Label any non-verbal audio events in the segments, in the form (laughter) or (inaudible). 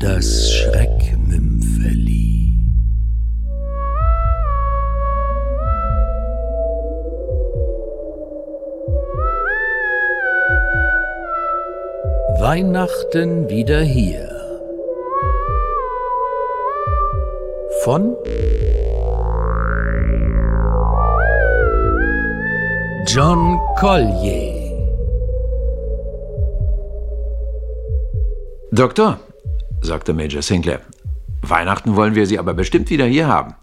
Das Schreckmümpfeli. Weihnachten wieder hier. Von John Collier. Doktor, sagte Major Sinclair, Weihnachten wollen wir Sie aber bestimmt wieder hier haben.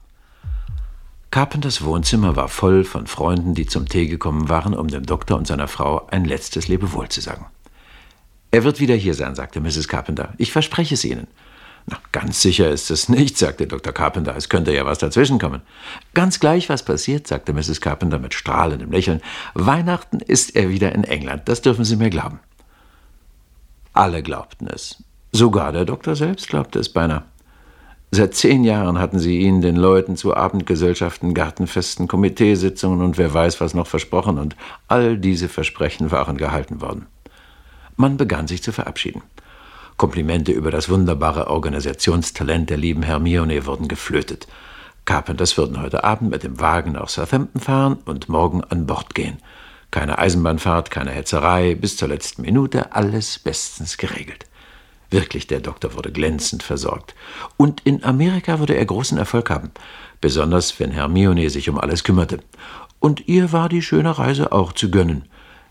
Carpenters Wohnzimmer war voll von Freunden, die zum Tee gekommen waren, um dem Doktor und seiner Frau ein letztes Lebewohl zu sagen. Er wird wieder hier sein, sagte Mrs. Carpenter. Ich verspreche es Ihnen. Na, ganz sicher ist es nicht, sagte Dr. Carpenter. Es könnte ja was dazwischenkommen. Ganz gleich, was passiert, sagte Mrs. Carpenter mit strahlendem Lächeln. Weihnachten ist er wieder in England. Das dürfen Sie mir glauben. Alle glaubten es. Sogar der Doktor selbst glaubte es beinahe. Seit zehn Jahren hatten sie ihn den Leuten zu Abendgesellschaften, Gartenfesten, Komiteesitzungen und wer weiß was noch versprochen, und all diese Versprechen waren gehalten worden. Man begann sich zu verabschieden. Komplimente über das wunderbare Organisationstalent der lieben Hermione wurden geflötet. Carpenters würden heute Abend mit dem Wagen nach Southampton fahren und morgen an Bord gehen. Keine Eisenbahnfahrt, keine Hetzerei, bis zur letzten Minute alles bestens geregelt. Wirklich, der Doktor wurde glänzend versorgt. Und in Amerika würde er großen Erfolg haben, besonders wenn Hermione sich um alles kümmerte. Und ihr war die schöne Reise auch zu gönnen.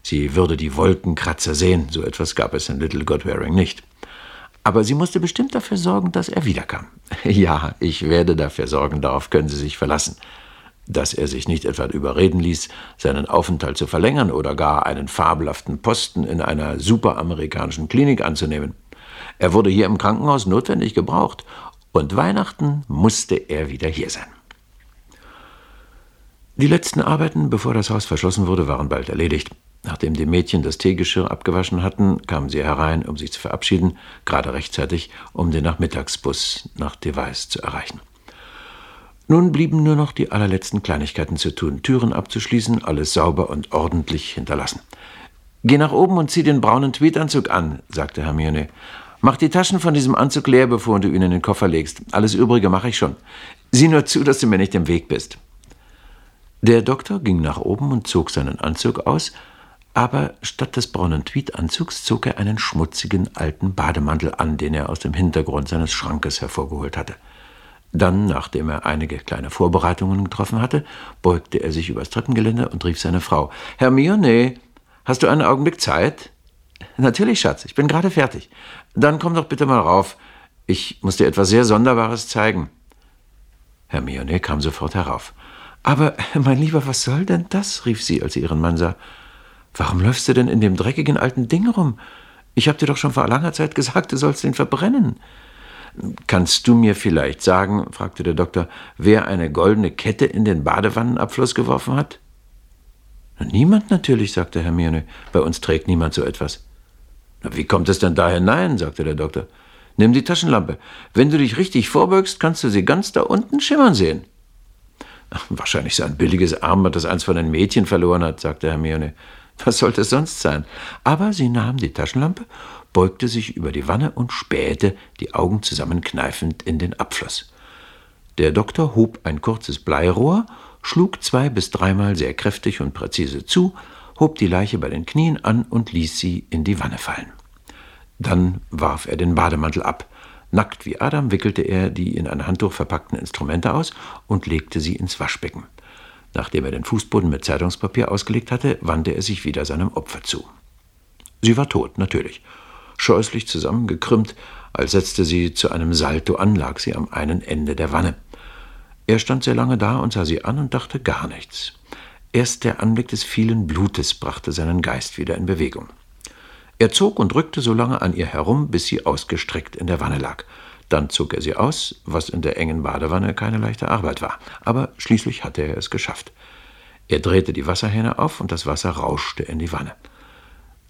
Sie würde die Wolkenkratzer sehen, so etwas gab es in Little Godwearing nicht. Aber sie musste bestimmt dafür sorgen, dass er wiederkam. (laughs) Ja, ich werde dafür sorgen, darauf können Sie sich verlassen. Dass er sich nicht etwa überreden ließ, seinen Aufenthalt zu verlängern oder gar einen fabelhaften Posten in einer superamerikanischen Klinik anzunehmen. Er wurde hier im Krankenhaus notwendig gebraucht und Weihnachten musste er wieder hier sein. Die letzten Arbeiten, bevor das Haus verschlossen wurde, waren bald erledigt. Nachdem die Mädchen das Teegeschirr abgewaschen hatten, kamen sie herein, um sich zu verabschieden, gerade rechtzeitig, um den Nachmittagsbus nach Device zu erreichen. Nun blieben nur noch die allerletzten Kleinigkeiten zu tun, Türen abzuschließen, alles sauber und ordentlich hinterlassen. Geh nach oben und zieh den braunen Tweedanzug an, sagte Hermione. Mach die Taschen von diesem Anzug leer, bevor du ihn in den Koffer legst. Alles Übrige mache ich schon. Sieh nur zu, dass du mir nicht im Weg bist. Der Doktor ging nach oben und zog seinen Anzug aus, aber statt des braunen Tweedanzugs zog er einen schmutzigen alten Bademantel an, den er aus dem Hintergrund seines Schrankes hervorgeholt hatte. Dann, nachdem er einige kleine Vorbereitungen getroffen hatte, beugte er sich übers Treppengeländer und rief seine Frau: Hermione, hast du einen Augenblick Zeit? Natürlich, Schatz, ich bin gerade fertig. Dann komm doch bitte mal rauf. Ich muss dir etwas sehr Sonderbares zeigen. Hermione kam sofort herauf. Aber, mein Lieber, was soll denn das? rief sie, als sie ihren Mann sah. Warum läufst du denn in dem dreckigen alten Ding rum? Ich hab dir doch schon vor langer Zeit gesagt, du sollst ihn verbrennen. Kannst du mir vielleicht sagen, fragte der Doktor, wer eine goldene Kette in den Badewannenabfluss geworfen hat? Niemand natürlich, sagte Hermione. Bei uns trägt niemand so etwas. Na, wie kommt es denn da hinein? sagte der Doktor. Nimm die Taschenlampe. Wenn du dich richtig vorbeugst, kannst du sie ganz da unten schimmern sehen. Ach, wahrscheinlich so ein billiges Armband, das eins von den Mädchen verloren hat, sagte Hermione. Was sollte es sonst sein? Aber sie nahm die Taschenlampe, beugte sich über die Wanne und spähte, die Augen zusammenkneifend, in den Abfluss. Der Doktor hob ein kurzes Bleirohr, schlug zwei bis dreimal sehr kräftig und präzise zu, hob die Leiche bei den Knien an und ließ sie in die Wanne fallen. Dann warf er den Bademantel ab. Nackt wie Adam wickelte er die in ein Handtuch verpackten Instrumente aus und legte sie ins Waschbecken. Nachdem er den Fußboden mit Zeitungspapier ausgelegt hatte, wandte er sich wieder seinem Opfer zu. Sie war tot, natürlich. Scheußlich zusammengekrümmt, als setzte sie zu einem Salto an, lag sie am einen Ende der Wanne. Er stand sehr lange da und sah sie an und dachte gar nichts. Erst der Anblick des vielen Blutes brachte seinen Geist wieder in Bewegung. Er zog und rückte so lange an ihr herum, bis sie ausgestreckt in der Wanne lag. Dann zog er sie aus, was in der engen Badewanne keine leichte Arbeit war. Aber schließlich hatte er es geschafft. Er drehte die Wasserhähne auf und das Wasser rauschte in die Wanne.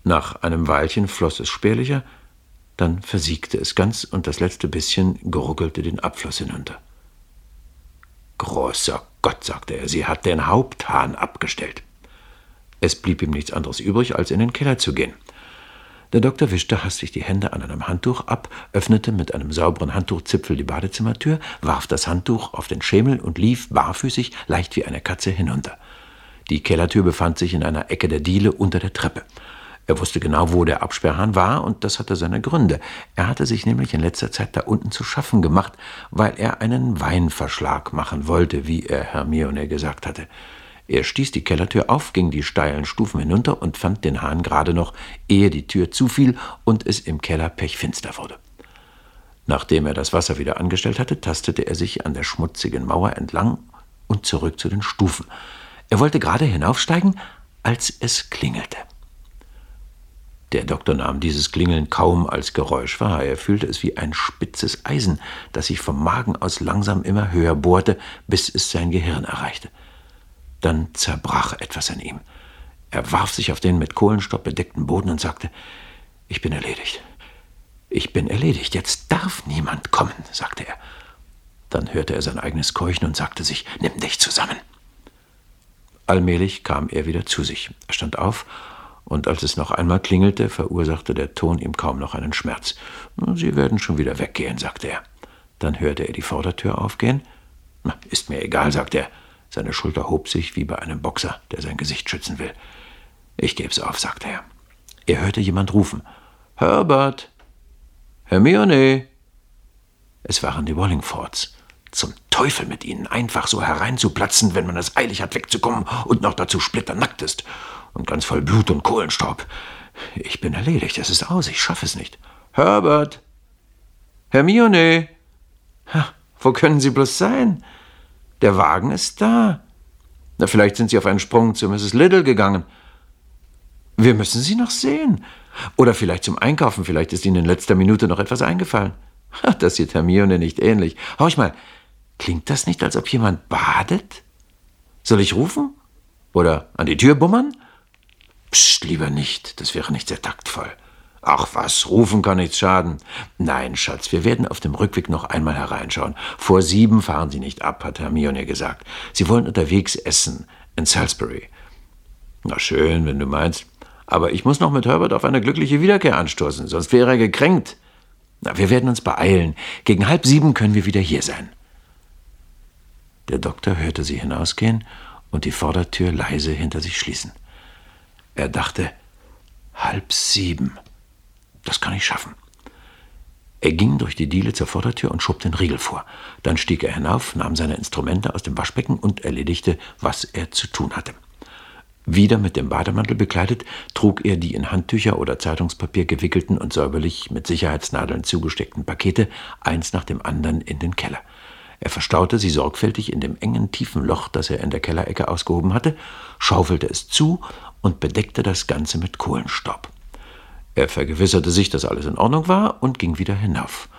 Nach einem Weilchen floss es spärlicher, dann versiegte es ganz und das letzte bisschen geruckelte den Abfluss hinunter. Großer Gott, sagte er, sie hat den Haupthahn abgestellt. Es blieb ihm nichts anderes übrig, als in den Keller zu gehen. Der Doktor wischte hastig die Hände an einem Handtuch ab, öffnete mit einem sauberen Handtuchzipfel die Badezimmertür, warf das Handtuch auf den Schemel und lief barfüßig, leicht wie eine Katze, hinunter. Die Kellertür befand sich in einer Ecke der Diele unter der Treppe. Er wusste genau, wo der Absperrhahn war, und das hatte seine Gründe. Er hatte sich nämlich in letzter Zeit da unten zu schaffen gemacht, weil er einen Weinverschlag machen wollte, wie er Hermione gesagt hatte. Er stieß die Kellertür auf, ging die steilen Stufen hinunter und fand den Hahn gerade noch, ehe die Tür zufiel und es im Keller pechfinster wurde. Nachdem er das Wasser wieder angestellt hatte, tastete er sich an der schmutzigen Mauer entlang und zurück zu den Stufen. Er wollte gerade hinaufsteigen, als es klingelte. Der Doktor nahm dieses Klingeln kaum als Geräusch wahr. Er fühlte es wie ein spitzes Eisen, das sich vom Magen aus langsam immer höher bohrte, bis es sein Gehirn erreichte. Dann zerbrach etwas an ihm. Er warf sich auf den mit Kohlenstopp bedeckten Boden und sagte, ich bin erledigt. Ich bin erledigt. Jetzt darf niemand kommen, sagte er. Dann hörte er sein eigenes Keuchen und sagte sich, nimm dich zusammen. Allmählich kam er wieder zu sich. Er stand auf, und als es noch einmal klingelte, verursachte der Ton ihm kaum noch einen Schmerz. Sie werden schon wieder weggehen, sagte er. Dann hörte er die Vordertür aufgehen. Ist mir egal, sagte er. Seine Schulter hob sich wie bei einem Boxer, der sein Gesicht schützen will. Ich geb's auf, sagte er. Er hörte jemand rufen. Herbert! Hermione! Es waren die Wallingfords. Zum Teufel mit ihnen, einfach so hereinzuplatzen, wenn man es eilig hat, wegzukommen und noch dazu splitternackt ist. Und ganz voll Blut und Kohlenstaub. Ich bin erledigt, es ist aus, ich schaffe es nicht. Herbert! Hermione! Ha, wo können Sie bloß sein? Der Wagen ist da. Na, vielleicht sind Sie auf einen Sprung zu Mrs. Little gegangen. Wir müssen Sie noch sehen. Oder vielleicht zum Einkaufen, vielleicht ist Ihnen in letzter Minute noch etwas eingefallen. Das sieht Hermione nicht ähnlich. Horch mal, klingt das nicht, als ob jemand badet? Soll ich rufen? Oder an die Tür bummern? Psst, lieber nicht, das wäre nicht sehr taktvoll. Ach was, rufen kann nichts schaden. Nein, Schatz, wir werden auf dem Rückweg noch einmal hereinschauen. Vor sieben fahren Sie nicht ab, hat Hermione gesagt. Sie wollen unterwegs essen, in Salisbury. Na schön, wenn du meinst. Aber ich muss noch mit Herbert auf eine glückliche Wiederkehr anstoßen, sonst wäre er gekränkt. Na, wir werden uns beeilen. Gegen halb sieben können wir wieder hier sein. Der Doktor hörte sie hinausgehen und die Vordertür leise hinter sich schließen. Er dachte, halb sieben. Das kann ich schaffen. Er ging durch die Diele zur Vordertür und schob den Riegel vor. Dann stieg er hinauf, nahm seine Instrumente aus dem Waschbecken und erledigte, was er zu tun hatte. Wieder mit dem Bademantel bekleidet, trug er die in Handtücher oder Zeitungspapier gewickelten und säuberlich mit Sicherheitsnadeln zugesteckten Pakete eins nach dem anderen in den Keller. Er verstaute sie sorgfältig in dem engen, tiefen Loch, das er in der Kellerecke ausgehoben hatte, schaufelte es zu und bedeckte das Ganze mit Kohlenstaub. Er vergewisserte sich, dass alles in Ordnung war und ging wieder hinauf.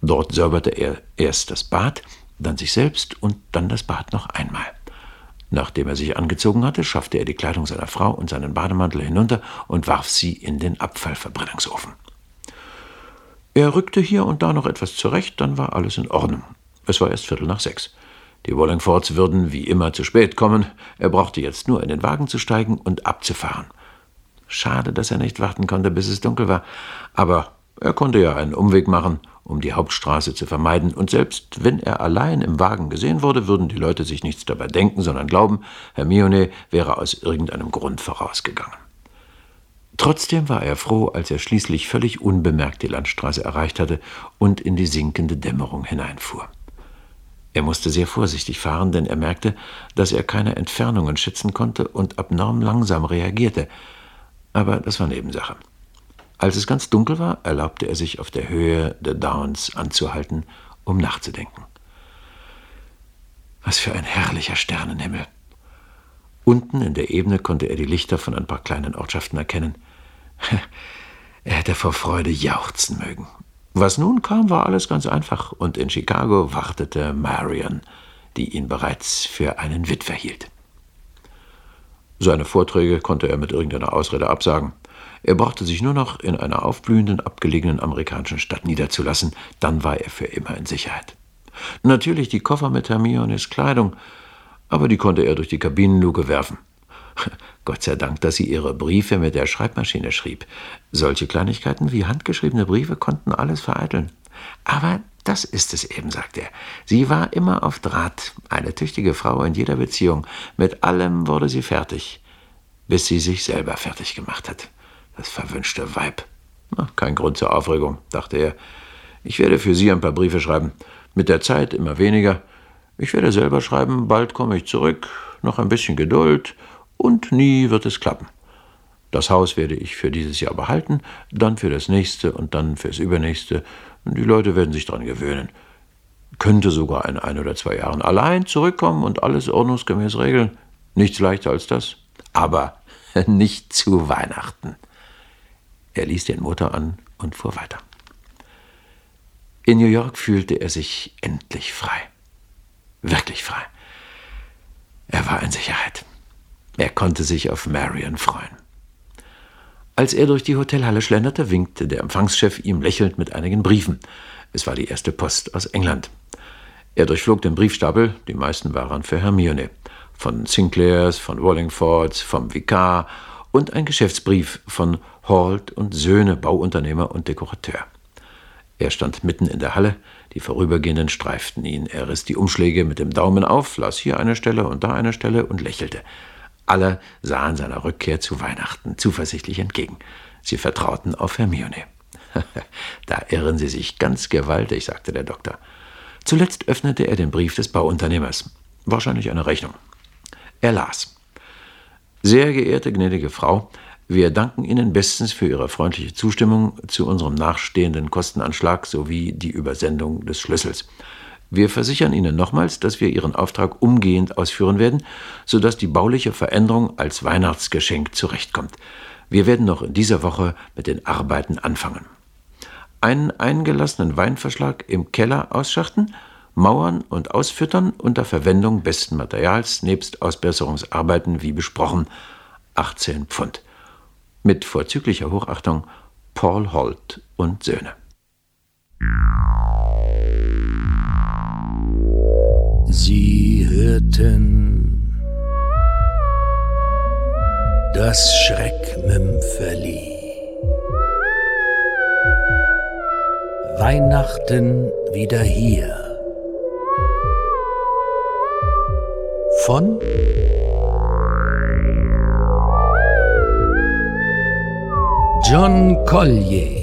Dort säuberte er erst das Bad, dann sich selbst und dann das Bad noch einmal. Nachdem er sich angezogen hatte, schaffte er die Kleidung seiner Frau und seinen Bademantel hinunter und warf sie in den Abfallverbrennungsofen. Er rückte hier und da noch etwas zurecht, dann war alles in Ordnung. Es war erst Viertel nach sechs. Die Wallingfords würden wie immer zu spät kommen. Er brauchte jetzt nur in den Wagen zu steigen und abzufahren. Schade, dass er nicht warten konnte, bis es dunkel war. Aber er konnte ja einen Umweg machen, um die Hauptstraße zu vermeiden, und selbst wenn er allein im Wagen gesehen wurde, würden die Leute sich nichts dabei denken, sondern glauben, Hermione wäre aus irgendeinem Grund vorausgegangen. Trotzdem war er froh, als er schließlich völlig unbemerkt die Landstraße erreicht hatte und in die sinkende Dämmerung hineinfuhr. Er musste sehr vorsichtig fahren, denn er merkte, dass er keine Entfernungen schätzen konnte und abnorm langsam reagierte, aber das war Nebensache. Als es ganz dunkel war, erlaubte er sich auf der Höhe der Downs anzuhalten, um nachzudenken. Was für ein herrlicher Sternenhimmel. Unten in der Ebene konnte er die Lichter von ein paar kleinen Ortschaften erkennen. (laughs) Er hätte vor Freude jauchzen mögen. Was nun kam, war alles ganz einfach, und in Chicago wartete Marion, die ihn bereits für einen Witwer hielt. Seine Vorträge konnte er mit irgendeiner Ausrede absagen. Er brauchte sich nur noch in einer aufblühenden, abgelegenen amerikanischen Stadt niederzulassen, dann war er für immer in Sicherheit. Natürlich die Koffer mit Hermiones Kleidung, aber die konnte er durch die Kabinenluke werfen. (laughs) Gott sei Dank, dass sie ihre Briefe mit der Schreibmaschine schrieb. Solche Kleinigkeiten wie handgeschriebene Briefe konnten alles vereiteln. Aber das ist es eben, sagt er. Sie war immer auf Draht, eine tüchtige Frau in jeder Beziehung. Mit allem wurde sie fertig, bis sie sich selber fertig gemacht hat. Das verwünschte Weib. Kein Grund zur Aufregung, dachte er. Ich werde für Sie ein paar Briefe schreiben. Mit der Zeit immer weniger. Ich werde selber schreiben, bald komme ich zurück, noch ein bisschen Geduld und nie wird es klappen. Das Haus werde ich für dieses Jahr behalten, dann für das nächste und dann fürs übernächste. Die Leute werden sich daran gewöhnen. Könnte sogar in ein oder zwei Jahren allein zurückkommen und alles ordnungsgemäß regeln. Nichts leichter als das. Aber (laughs) nicht zu Weihnachten. Er ließ den Motor an und fuhr weiter. In New York fühlte er sich endlich frei. Wirklich frei. Er war in Sicherheit. Er konnte sich auf Marion freuen. Als er durch die Hotelhalle schlenderte, winkte der Empfangschef ihm lächelnd mit einigen Briefen. Es war die erste Post aus England. Er durchflog den Briefstapel, die meisten waren für Hermione. Von Sinclairs, von Wallingfords, vom Vikar und ein Geschäftsbrief von Halt und Söhne, Bauunternehmer und Dekorateur. Er stand mitten in der Halle, die Vorübergehenden streiften ihn. Er riss die Umschläge mit dem Daumen auf, las hier eine Stelle und da eine Stelle und lächelte. Alle sahen seiner Rückkehr zu Weihnachten zuversichtlich entgegen. Sie vertrauten auf Hermione. (laughs) da irren Sie sich ganz gewaltig, sagte der Doktor. Zuletzt öffnete er den Brief des Bauunternehmers. Wahrscheinlich eine Rechnung. Er las. Sehr geehrte gnädige Frau, wir danken Ihnen bestens für Ihre freundliche Zustimmung zu unserem nachstehenden Kostenanschlag sowie die Übersendung des Schlüssels. Wir versichern Ihnen nochmals, dass wir Ihren Auftrag umgehend ausführen werden, sodass die bauliche Veränderung als Weihnachtsgeschenk zurechtkommt. Wir werden noch in dieser Woche mit den Arbeiten anfangen. Einen eingelassenen Weinverschlag im Keller ausschachten, Mauern und ausfüttern unter Verwendung besten Materials nebst Ausbesserungsarbeiten wie besprochen 18 Pfund. Mit vorzüglicher Hochachtung Paul Holt und Söhne. Sie hörten das Schreckmümpfeli. Weihnachten wieder hier. Von John Collier